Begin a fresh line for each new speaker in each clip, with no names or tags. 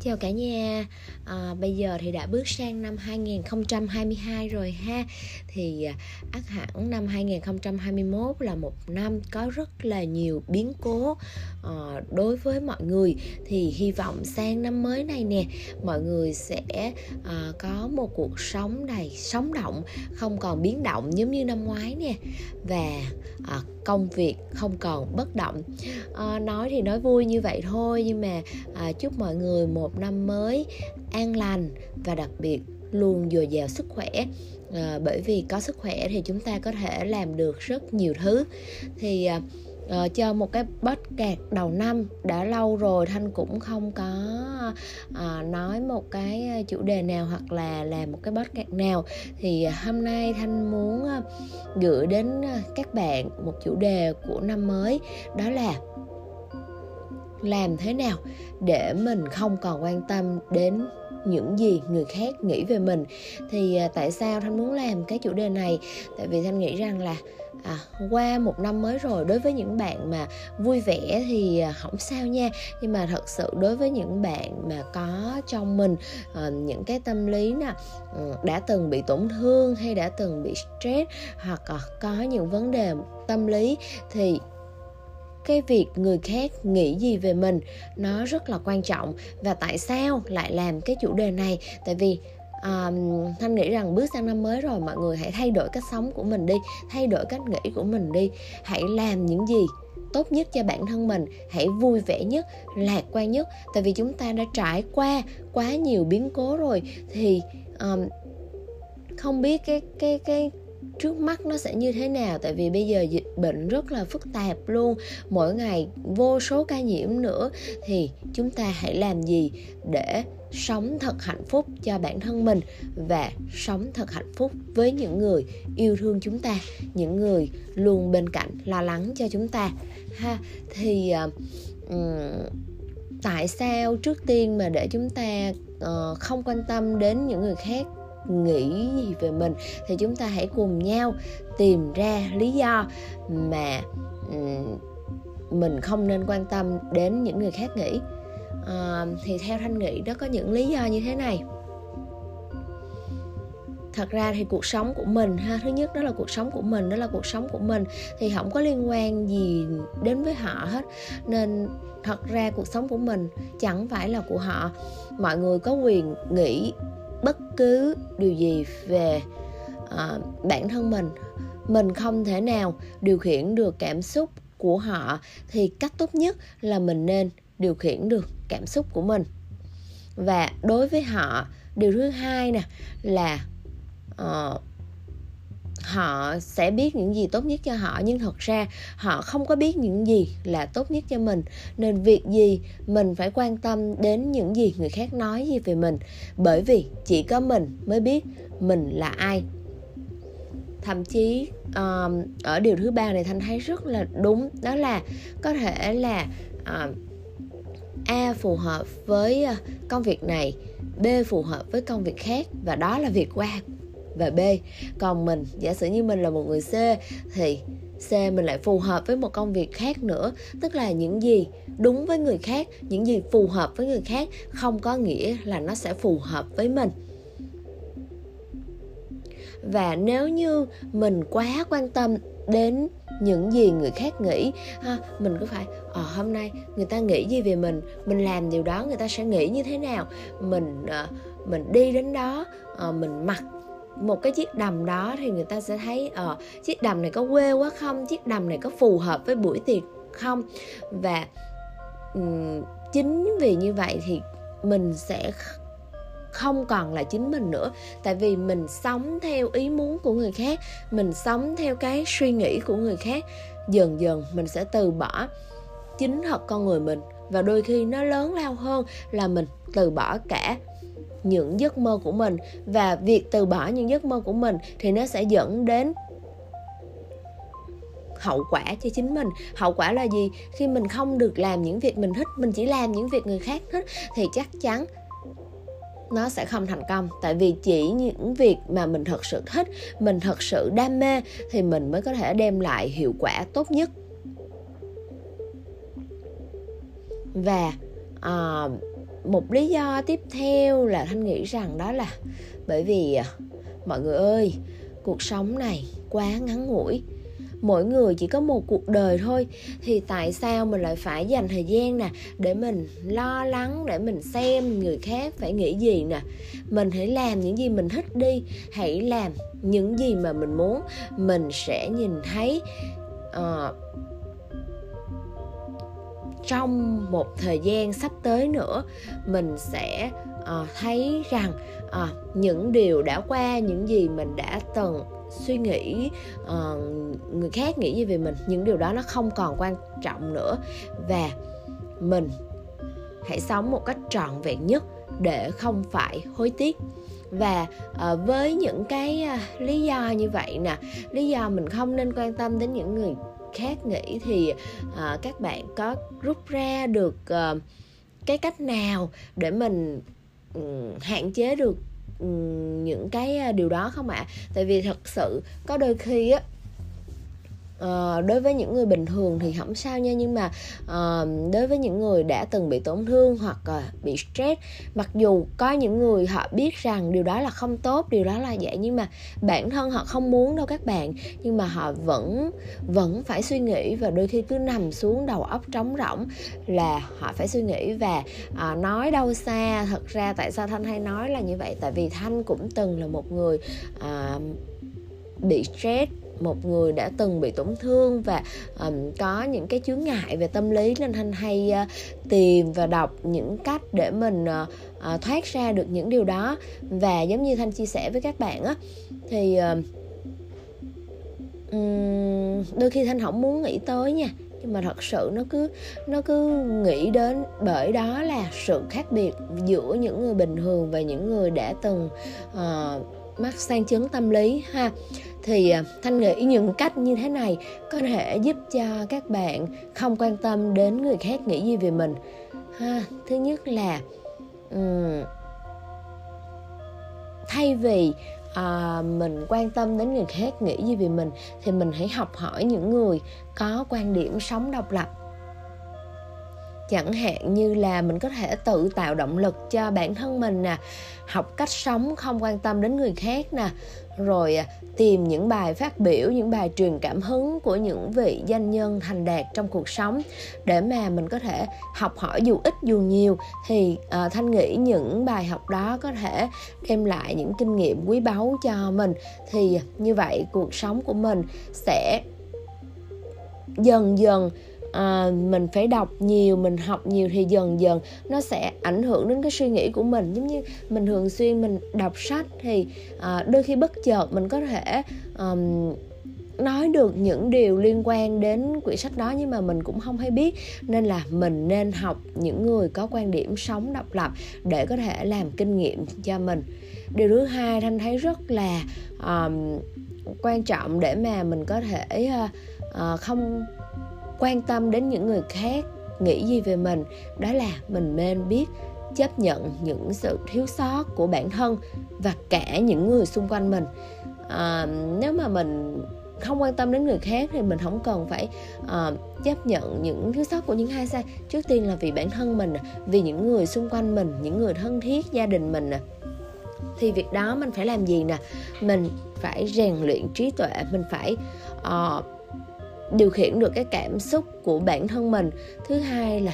chào cả nhà à, bây giờ thì đã bước sang năm 2022 rồi ha. Thì à, ắt hẳn năm 2021 là một năm có rất là nhiều biến cố à, đối với mọi người. Thì hy vọng sang năm mới này nè mọi người sẽ à, có một cuộc sống đầy sống động không còn biến động giống như năm ngoái nè. Và à, công việc không còn bất động. À, nói thì nói vui như vậy thôi nhưng mà à, chúc mọi người một năm mới an lành và đặc biệt luôn dồi dào sức khỏe. À, bởi vì có sức khỏe thì chúng ta có thể làm được rất nhiều thứ. Thì à, uh, cho một cái podcast đầu năm đã lâu rồi thanh cũng không có uh, nói một cái à, chủ đề nào hoặc là làm một cái podcast nào. Thì hôm nay thanh muốn uh, gửi đến các bạn một chủ đề của năm mới đó là làm thế nào để mình không còn quan tâm đến những gì người khác nghĩ về mình. Thì à, tại sao thanh muốn làm cái chủ đề này? Tại vì thanh nghĩ rằng là à, qua một năm mới rồi đối với những bạn mà vui vẻ thì à, không sao nha. Nhưng mà thật sự đối với những bạn mà có trong mình ờ, những cái tâm lý nè ừ, đã từng bị tổn thương hay đã từng bị stress hoặc à, có những vấn đề tâm lý thì cái việc người khác nghĩ gì về mình nó rất là quan trọng. Và tại sao lại làm cái chủ đề này? Tại vì um, thanh nghĩ rằng bước sang năm mới rồi mọi người hãy thay đổi cách sống của mình đi thay đổi cách nghĩ của mình đi. Hãy làm những gì tốt nhất cho bản thân mình hãy vui vẻ nhất lạc quan nhất. Tại vì chúng ta đã trải qua quá nhiều biến cố rồi thì um, không biết cái cái cái trước mắt nó sẽ như thế nào? Tại vì bây giờ dịch bệnh rất là phức tạp luôn. Mỗi ngày vô số ca nhiễm nữa. Thì chúng ta hãy làm gì để sống thật hạnh phúc cho bản thân mình và sống thật hạnh phúc với những người yêu thương chúng ta những người luôn bên cạnh lo lắng cho chúng ta? Ha thì uh, tại sao trước tiên mà để chúng ta uh, không quan tâm đến những người khác nghĩ gì về mình thì chúng ta hãy cùng nhau tìm ra lý do mà mình không nên quan tâm đến những người khác nghĩ. À, thì theo thanh nghĩ đó có những lý do như thế này. Thật ra thì cuộc sống của mình ha thứ nhất đó là cuộc sống của mình đó là cuộc sống của mình thì không có liên quan gì đến với họ hết. Nên thật ra cuộc sống của mình chẳng phải là của họ. Mọi người có quyền nghĩ bất cứ điều gì về uh, bản thân mình. Mình không thể nào điều khiển được cảm xúc của họ thì cách tốt nhất là mình nên điều khiển được cảm xúc của mình. Và đối với họ điều thứ hai nè là uh, họ sẽ biết những gì tốt nhất cho họ nhưng thật ra họ không có biết những gì là tốt nhất cho mình. Nên việc gì mình phải quan tâm đến những gì người khác nói gì về mình? Bởi vì chỉ có mình mới biết mình là ai. Thậm chí um, ở điều thứ ba này thanh thấy rất là đúng đó là có thể là uh, a phù hợp với ờ, công việc này b phù hợp với công việc khác và đó là việc của a và B. Còn mình giả sử như mình là một người C thì C mình lại phù hợp với một công việc khác nữa. Tức là những gì đúng với người khác những gì phù hợp với người khác không có nghĩa là nó sẽ phù hợp với mình. Và nếu như mình quá quan tâm đến những gì người khác nghĩ ha mình có phải ờ hôm nay người ta nghĩ gì về mình? Mình làm điều đó người ta sẽ nghĩ như thế nào? Mình uh, mình đi đến đó uh, mình mặc một cái chiếc đầm đó thì người ta sẽ thấy ờ uh, chiếc đầm này có quê quá không? Chiếc đầm này có phù hợp với buổi tiệc không? Và um, chính vì như vậy thì mình sẽ không còn là chính mình nữa. Tại vì mình sống theo ý muốn của người khác mình sống theo cái suy nghĩ của người khác. Dần dần mình sẽ từ bỏ chính thật con người mình. Và đôi khi nó lớn lao hơn là mình từ bỏ cả những giấc mơ của mình và việc từ bỏ những giấc mơ của mình thì nó sẽ dẫn đến hậu quả cho chính mình. Hậu quả là gì? Khi mình không được làm những việc mình thích mình chỉ làm những việc người khác thích thì chắc chắn nó sẽ không thành công. Tại vì chỉ những việc mà mình thật sự thích mình thật sự đam mê thì mình mới có thể đem lại hiệu quả tốt nhất. Và uh, một lý do tiếp theo là thanh nghĩ rằng đó là bởi vì à, mọi người ơi cuộc sống này quá ngắn ngủi. Mỗi người chỉ có một cuộc đời thôi thì tại sao mình lại phải dành thời gian nè để mình lo lắng để mình xem người khác phải nghĩ gì nè? Mình hãy làm những gì mình thích đi hãy làm những gì mà mình muốn. Mình sẽ nhìn thấy uh, trong một thời gian sắp tới nữa mình sẽ à, thấy rằng à, những điều đã qua những gì mình đã từng suy nghĩ uh, người khác nghĩ gì về mình những điều đó nó không còn quan trọng nữa. Và mình hãy sống một cách trọn vẹn nhất để không phải hối tiếc. Và uh, với những cái uh, lý do như vậy nè lý do mình không nên quan tâm đến những người khác nghĩ thì uh, các bạn có rút ra được uh, cái cách nào để mình um, hạn chế được ừ, những cái à, điều đó không ạ à? tại vì thật sự có đôi khi á uh, đối với những người bình thường thì không sao nha nhưng mà uh, đối với những người đã từng bị tổn thương hoặc uh, bị stress mặc dù có những người họ biết rằng điều đó là không tốt điều đó là vậy nhưng mà bản thân họ không muốn đâu các bạn. Nhưng mà họ vẫn vẫn phải suy nghĩ và đôi khi cứ nằm xuống đầu óc trống rỗng là họ phải suy nghĩ và uh, nói đâu xa. Thật ra tại sao thanh hay nói là như vậy? Tại vì thanh cũng từng là một người uh, bị stress một người đã từng bị tổn thương và um, có những cái chướng ngại về tâm lý nên thanh hay uh, tìm và đọc những cách để mình uh, uh, thoát ra được những điều đó. Và giống như thanh chia sẻ với các bạn á thì uh, um, đôi khi thanh không muốn nghĩ tới nha nhưng mà thật sự nó cứ nó cứ nghĩ đến bởi đó là sự khác biệt giữa những người bình thường và những người đã từng uh, mắc sang chứng tâm lý ha. Thì à, thanh nghĩ những cách như thế này có thể giúp cho các bạn không quan tâm đến người khác nghĩ gì về mình. Ha thứ nhất là um, thay vì à, mình quan tâm đến người khác nghĩ gì về mình thì mình hãy học hỏi những người có quan điểm sống độc lập chẳng hạn như là mình có thể tự tạo động lực cho bản thân mình nè học cách sống không quan tâm đến người khác nè rồi à, tìm những bài phát biểu những bài truyền cảm hứng của những vị danh nhân thành đạt trong cuộc sống. Để mà mình có thể học hỏi dù ít dù nhiều thì uh, thanh nghĩ những bài học đó có thể đem lại những kinh nghiệm quý báu cho mình. Thì như vậy cuộc sống của mình sẽ dần dần à, mình phải đọc nhiều mình học nhiều thì dần dần nó sẽ ảnh hưởng đến cái suy nghĩ của mình. Giống như mình thường xuyên mình đọc sách thì à, đôi khi bất chợt mình có thể um, nói được những điều liên quan đến quyển sách đó nhưng mà mình cũng không hay biết. Nên là mình nên học những người có quan điểm sống độc lập để có thể làm kinh nghiệm cho mình. Điều thứ hai thanh thấy rất là um, quan trọng để mà mình có thể uh, uh, không quan tâm đến những người khác nghĩ gì về mình đó là mình nên biết chấp nhận những sự thiếu sót của bản thân và cả những người xung quanh mình. À, nếu mà mình không quan tâm đến người khác thì mình không cần phải uh, chấp nhận những thiếu sót của những ai sai trước tiên là vì bản thân mình vì những người xung quanh mình những người thân thiết gia đình mình thì việc đó mình phải làm gì nè? Mình phải rèn luyện trí tuệ mình phải uh, điều khiển được cái cảm xúc của bản thân mình. Thứ hai là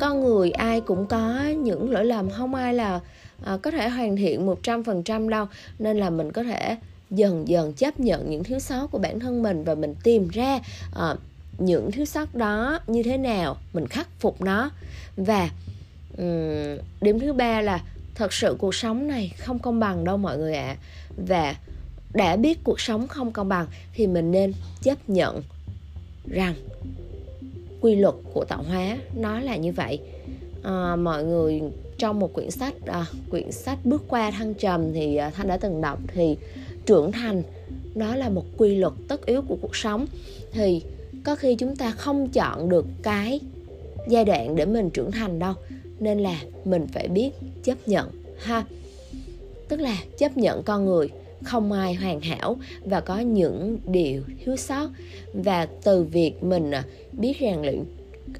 con người ai cũng có những lỗi lầm không ai là à, có thể hoàn thiện một trăm phần trăm đâu. Nên là mình có thể dần dần chấp nhận những thiếu sót của bản thân mình và mình tìm ra à, những thiếu sót đó như thế nào mình khắc phục nó. Và um, điểm thứ ba là thật sự cuộc sống này không công bằng đâu mọi người ạ. À. và đã biết cuộc sống không công bằng thì mình nên chấp nhận rằng quy luật của tạo hóa nó là như vậy. À, mọi người trong một quyển sách à, quyển sách bước qua thăng trầm thì à, thanh đã từng đọc thì trưởng thành đó là một quy luật tất yếu của cuộc sống. Thì có khi chúng ta không chọn được cái giai đoạn để mình trưởng thành đâu nên là mình phải biết chấp nhận ha. Tức là chấp nhận con người không ai hoàn hảo và có những điều thiếu sót. Và từ việc mình à, biết rèn luyện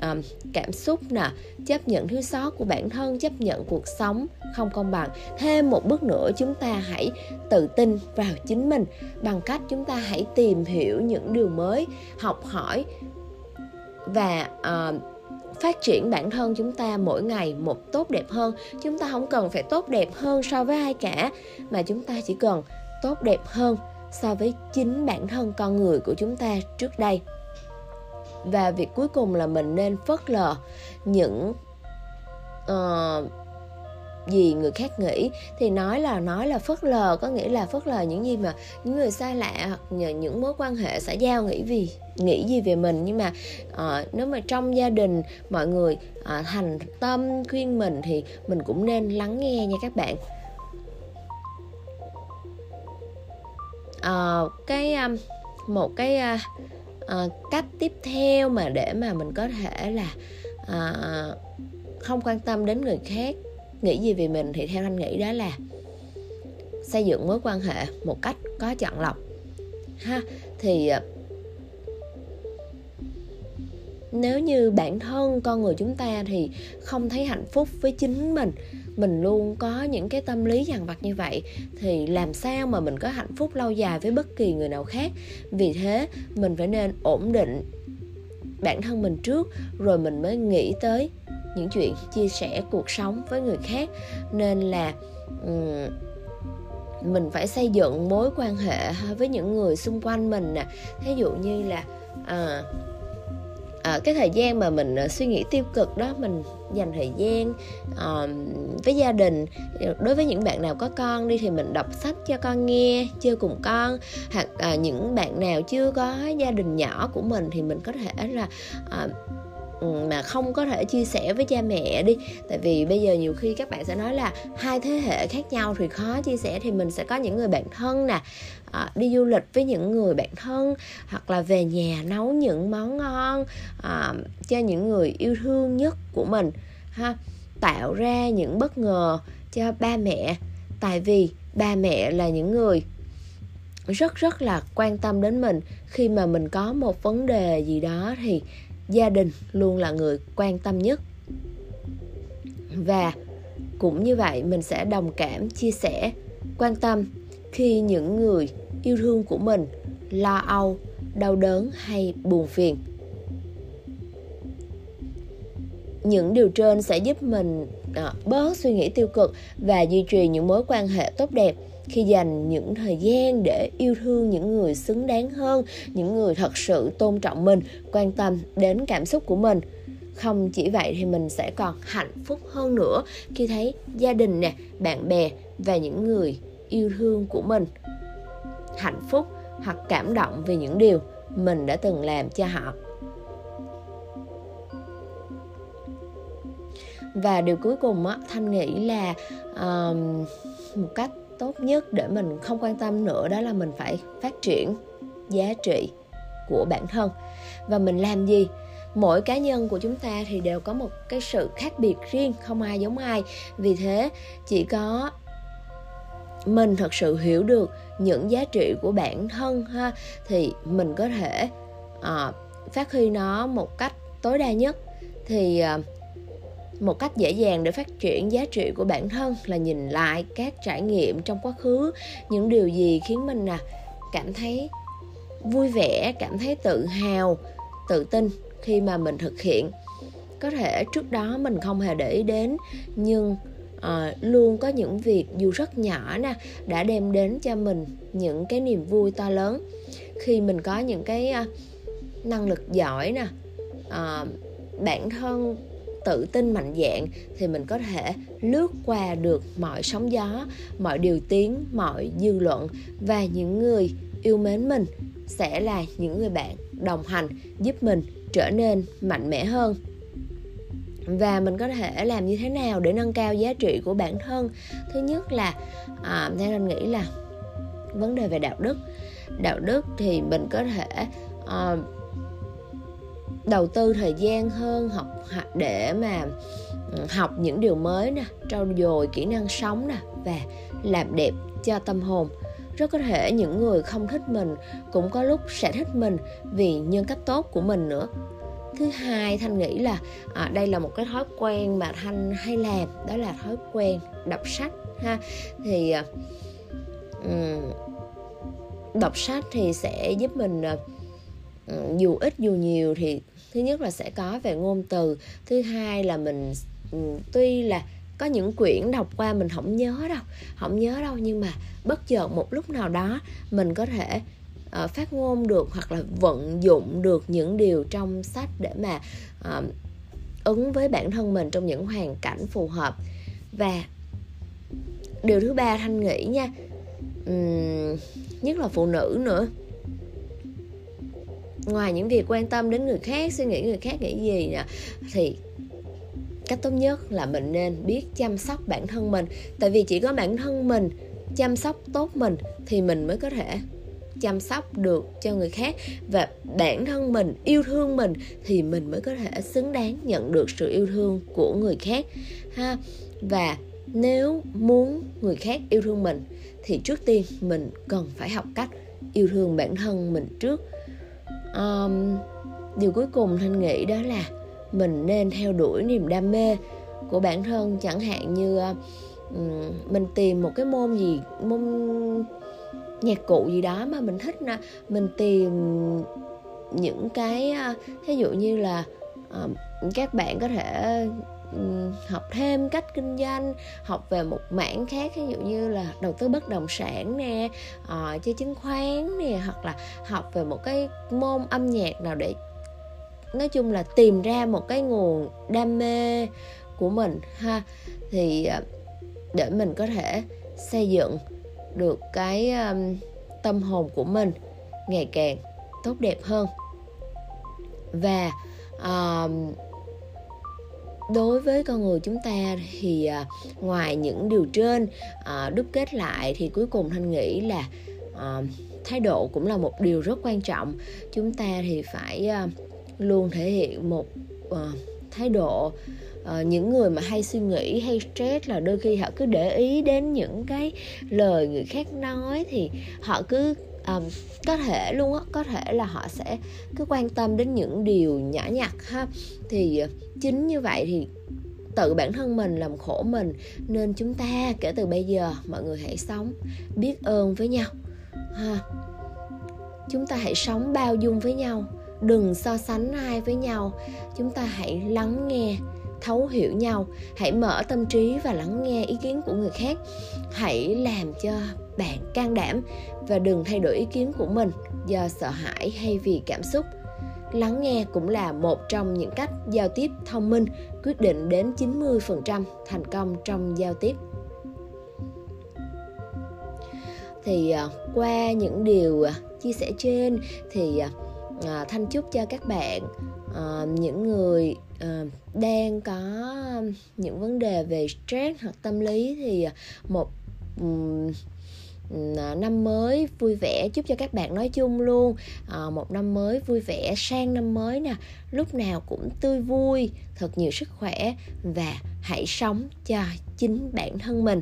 um, cảm xúc nè chấp nhận thiếu sót của bản thân chấp nhận cuộc sống không công bằng thêm một bước nữa chúng ta hãy tự tin vào chính mình. Bằng cách chúng ta hãy tìm hiểu những điều mới học hỏi và uh, phát triển bản thân chúng ta mỗi ngày một tốt đẹp hơn. Chúng ta không cần phải tốt đẹp hơn so với ai cả mà chúng ta chỉ cần tốt đẹp hơn so với chính bản thân con người của chúng ta trước đây. Và việc cuối cùng là mình nên phớt lờ những uh, gì người khác nghĩ. Thì nói là nói là phớt lờ có nghĩa là phớt lờ những gì mà những người xa lạ hoặc những mối quan hệ xã giao nghĩ vì nghĩ gì về mình. Nhưng mà uh, nếu mà trong gia đình mọi người uh, thành tâm khuyên mình thì mình cũng nên lắng nghe nha các bạn. Uh, cái um, một cái uh, uh, cách tiếp theo mà để mà mình có thể là uh, không quan tâm đến người khác nghĩ gì về mình thì theo anh nghĩ đó là xây dựng mối quan hệ một cách có chọn lọc. Ha thì uh, nếu như bản thân con người chúng ta thì không thấy hạnh phúc với chính mình mình luôn có những cái tâm lý dằn vặt như vậy thì làm sao mà mình có hạnh phúc lâu dài với bất kỳ người nào khác? Vì thế mình phải nên ổn định bản thân mình trước rồi mình mới nghĩ tới những chuyện chia sẻ cuộc sống với người khác. Nên là um, mình phải xây dựng mối quan hệ với những người xung quanh mình nè. Thí dụ như là à, à, cái thời gian mà mình ờ, suy nghĩ tiêu cực đó mình dành thời gian uh, với gia đình. Đối với những bạn nào có con đi thì mình đọc sách cho con nghe chơi cùng con. Hoặc uh, những bạn nào chưa có gia đình nhỏ của mình thì mình có thể là uh, Ừ, mà không có thể chia sẻ với cha mẹ đi. Tại vì bây giờ nhiều khi các bạn sẽ nói là hai thế hệ khác nhau thì khó chia sẻ thì mình sẽ có những người bạn thân nè. À, đi du lịch với những người bạn thân hoặc là về nhà nấu những món ngon à, cho những người yêu thương nhất của mình ha. Tạo ra những bất ngờ cho ba mẹ. Tại vì ba mẹ là những người rất rất là quan tâm đến mình. Khi mà mình có một vấn đề gì đó thì gia đình luôn là người quan tâm nhất. Và cũng như vậy, mình sẽ đồng cảm, chia sẻ, quan tâm khi những người yêu thương của mình lo âu, đau đớn hay buồn phiền. Những điều trên sẽ giúp mình ờ, bớt suy nghĩ tiêu cực và duy trì những mối quan hệ tốt đẹp khi dành những thời gian để yêu thương những người xứng đáng hơn những người thật sự tôn trọng mình quan tâm đến cảm xúc của mình. Không chỉ vậy thì mình sẽ còn hạnh phúc hơn nữa khi thấy gia đình nè bạn bè và những người yêu thương của mình. Hạnh phúc hoặc cảm động vì những điều mình đã từng làm cho họ. Và điều cuối cùng á thanh nghĩ là um, một cách tốt nhất để mình không quan tâm nữa đó là mình phải phát triển giá trị của bản thân. Và mình làm gì? Mỗi cá nhân của chúng ta thì đều có một cái sự khác biệt riêng không ai giống ai. Vì thế chỉ có mình thật sự hiểu được những giá trị của bản thân ha thì mình có thể uh, phát huy nó một cách tối đa nhất. Thì uh, một cách dễ dàng để phát triển giá trị của bản thân là nhìn lại các trải nghiệm trong quá khứ những điều gì khiến mình à, cảm thấy vui vẻ cảm thấy tự hào tự tin khi mà mình thực hiện. Có thể trước đó mình không hề để ý đến nhưng à, luôn có những việc dù rất nhỏ nè đã đem đến cho mình những cái niềm vui to lớn. Khi mình có những cái à, năng lực giỏi nè à, bản thân tự tin mạnh dạng thì mình có thể lướt qua được mọi sóng gió mọi điều tiếng mọi dư luận và những người yêu mến mình sẽ là những người bạn đồng hành giúp mình trở nên mạnh mẽ hơn. Và mình có thể làm như thế nào để nâng cao giá trị của bản thân? Thứ nhất là à, theo anh nghĩ là vấn đề về đạo đức. Đạo đức thì mình có thể à, đầu tư thời gian hơn học để mà ừ, học những điều mới nè trau dồi kỹ năng sống nè và làm đẹp cho tâm hồn. Rất có thể những người không thích mình cũng có lúc sẽ thích mình vì nhân cách tốt của mình nữa. Thứ hai thanh nghĩ là à, đây là một cái thói quen mà thanh hay làm đó là thói quen đọc sách ha. Thì um, đọc sách thì sẽ giúp mình uh, Ừ, dù ít dù nhiều thì thứ nhất là sẽ có về ngôn từ thứ hai là mình ừ, tuy là có những quyển đọc qua mình không nhớ đâu không nhớ đâu nhưng mà bất chợt một lúc nào đó mình có thể uh, phát ngôn được hoặc là vận dụng được những điều trong sách để mà uh, ứng với bản thân mình trong những hoàn cảnh phù hợp. Và điều thứ ba thanh nghĩ nha um, nhất là phụ nữ nữa ngoài những việc quan tâm đến người khác, suy nghĩ người khác nghĩ gì nè, thì cách tốt nhất là mình nên biết chăm sóc bản thân mình. Tại vì chỉ có bản thân mình chăm sóc tốt mình thì mình mới có thể chăm sóc được cho người khác. Và bản thân mình, yêu thương mình thì mình mới có thể xứng đáng nhận được sự yêu thương của người khác, ha. Và nếu muốn người khác yêu thương mình thì trước tiên mình cần phải học cách yêu thương bản thân mình trước um, điều cuối cùng thanh nghĩ đó là mình nên theo đuổi niềm đam mê của bản thân. Chẳng hạn như um, mình tìm một cái môn gì môn nhạc cụ gì đó mà mình thích nè mình tìm những cái ví dụ như là uh, các bạn có thể Ừ, học thêm cách kinh doanh học về một mảng khác ví dụ như là đầu tư bất động sản nè uh, chơi chứng khoán nè hoặc là học về một cái môn âm nhạc nào để nói chung là tìm ra một cái nguồn đam mê của mình ha. Thì ờ, để mình có thể xây dựng được cái um, tâm hồn của mình ngày càng tốt đẹp hơn. Và um, đối với con người chúng ta thì à, ngoài những điều trên à, đúc kết lại thì cuối cùng thanh nghĩ là à, thái độ cũng là một điều rất quan trọng. Chúng ta thì phải luôn thể hiện một thái độ uh, những người mà hay suy nghĩ hay stress là đôi khi họ cứ để ý đến những cái lời người khác nói thì họ cứ um, có thể luôn á có thể là họ sẽ cứ quan tâm đến những điều nhỏ nhặt ha. Thì chính như vậy thì tự bản thân mình làm khổ mình nên chúng ta kể từ bây giờ mọi người hãy sống biết ơn với nhau ha. Chúng ta hãy sống bao dung với nhau đừng so sánh ai với nhau. Chúng ta hãy lắng nghe thấu hiểu nhau hãy mở tâm trí và lắng nghe ý kiến của người khác. Hãy làm cho bạn can đảm và đừng thay đổi ý kiến của mình do sợ hãi hay vì cảm xúc. Lắng nghe cũng là một trong những cách giao tiếp thông minh, quyết định đến 90% thành công trong giao tiếp. Thì à, qua những điều à, chia sẻ trên thì à, thanh chúc cho các bạn những người đang có những vấn đề về stress hoặc tâm lý thì một Ờ, năm mới vui vẻ chúc cho các bạn nói chung luôn. À, một năm mới vui vẻ sang năm mới nè lúc nào cũng tươi vui thật nhiều sức khỏe và hãy sống cho chính bản thân mình.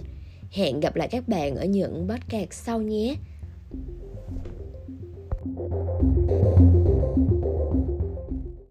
Hẹn gặp lại các bạn ở những podcast sau nhé. thank you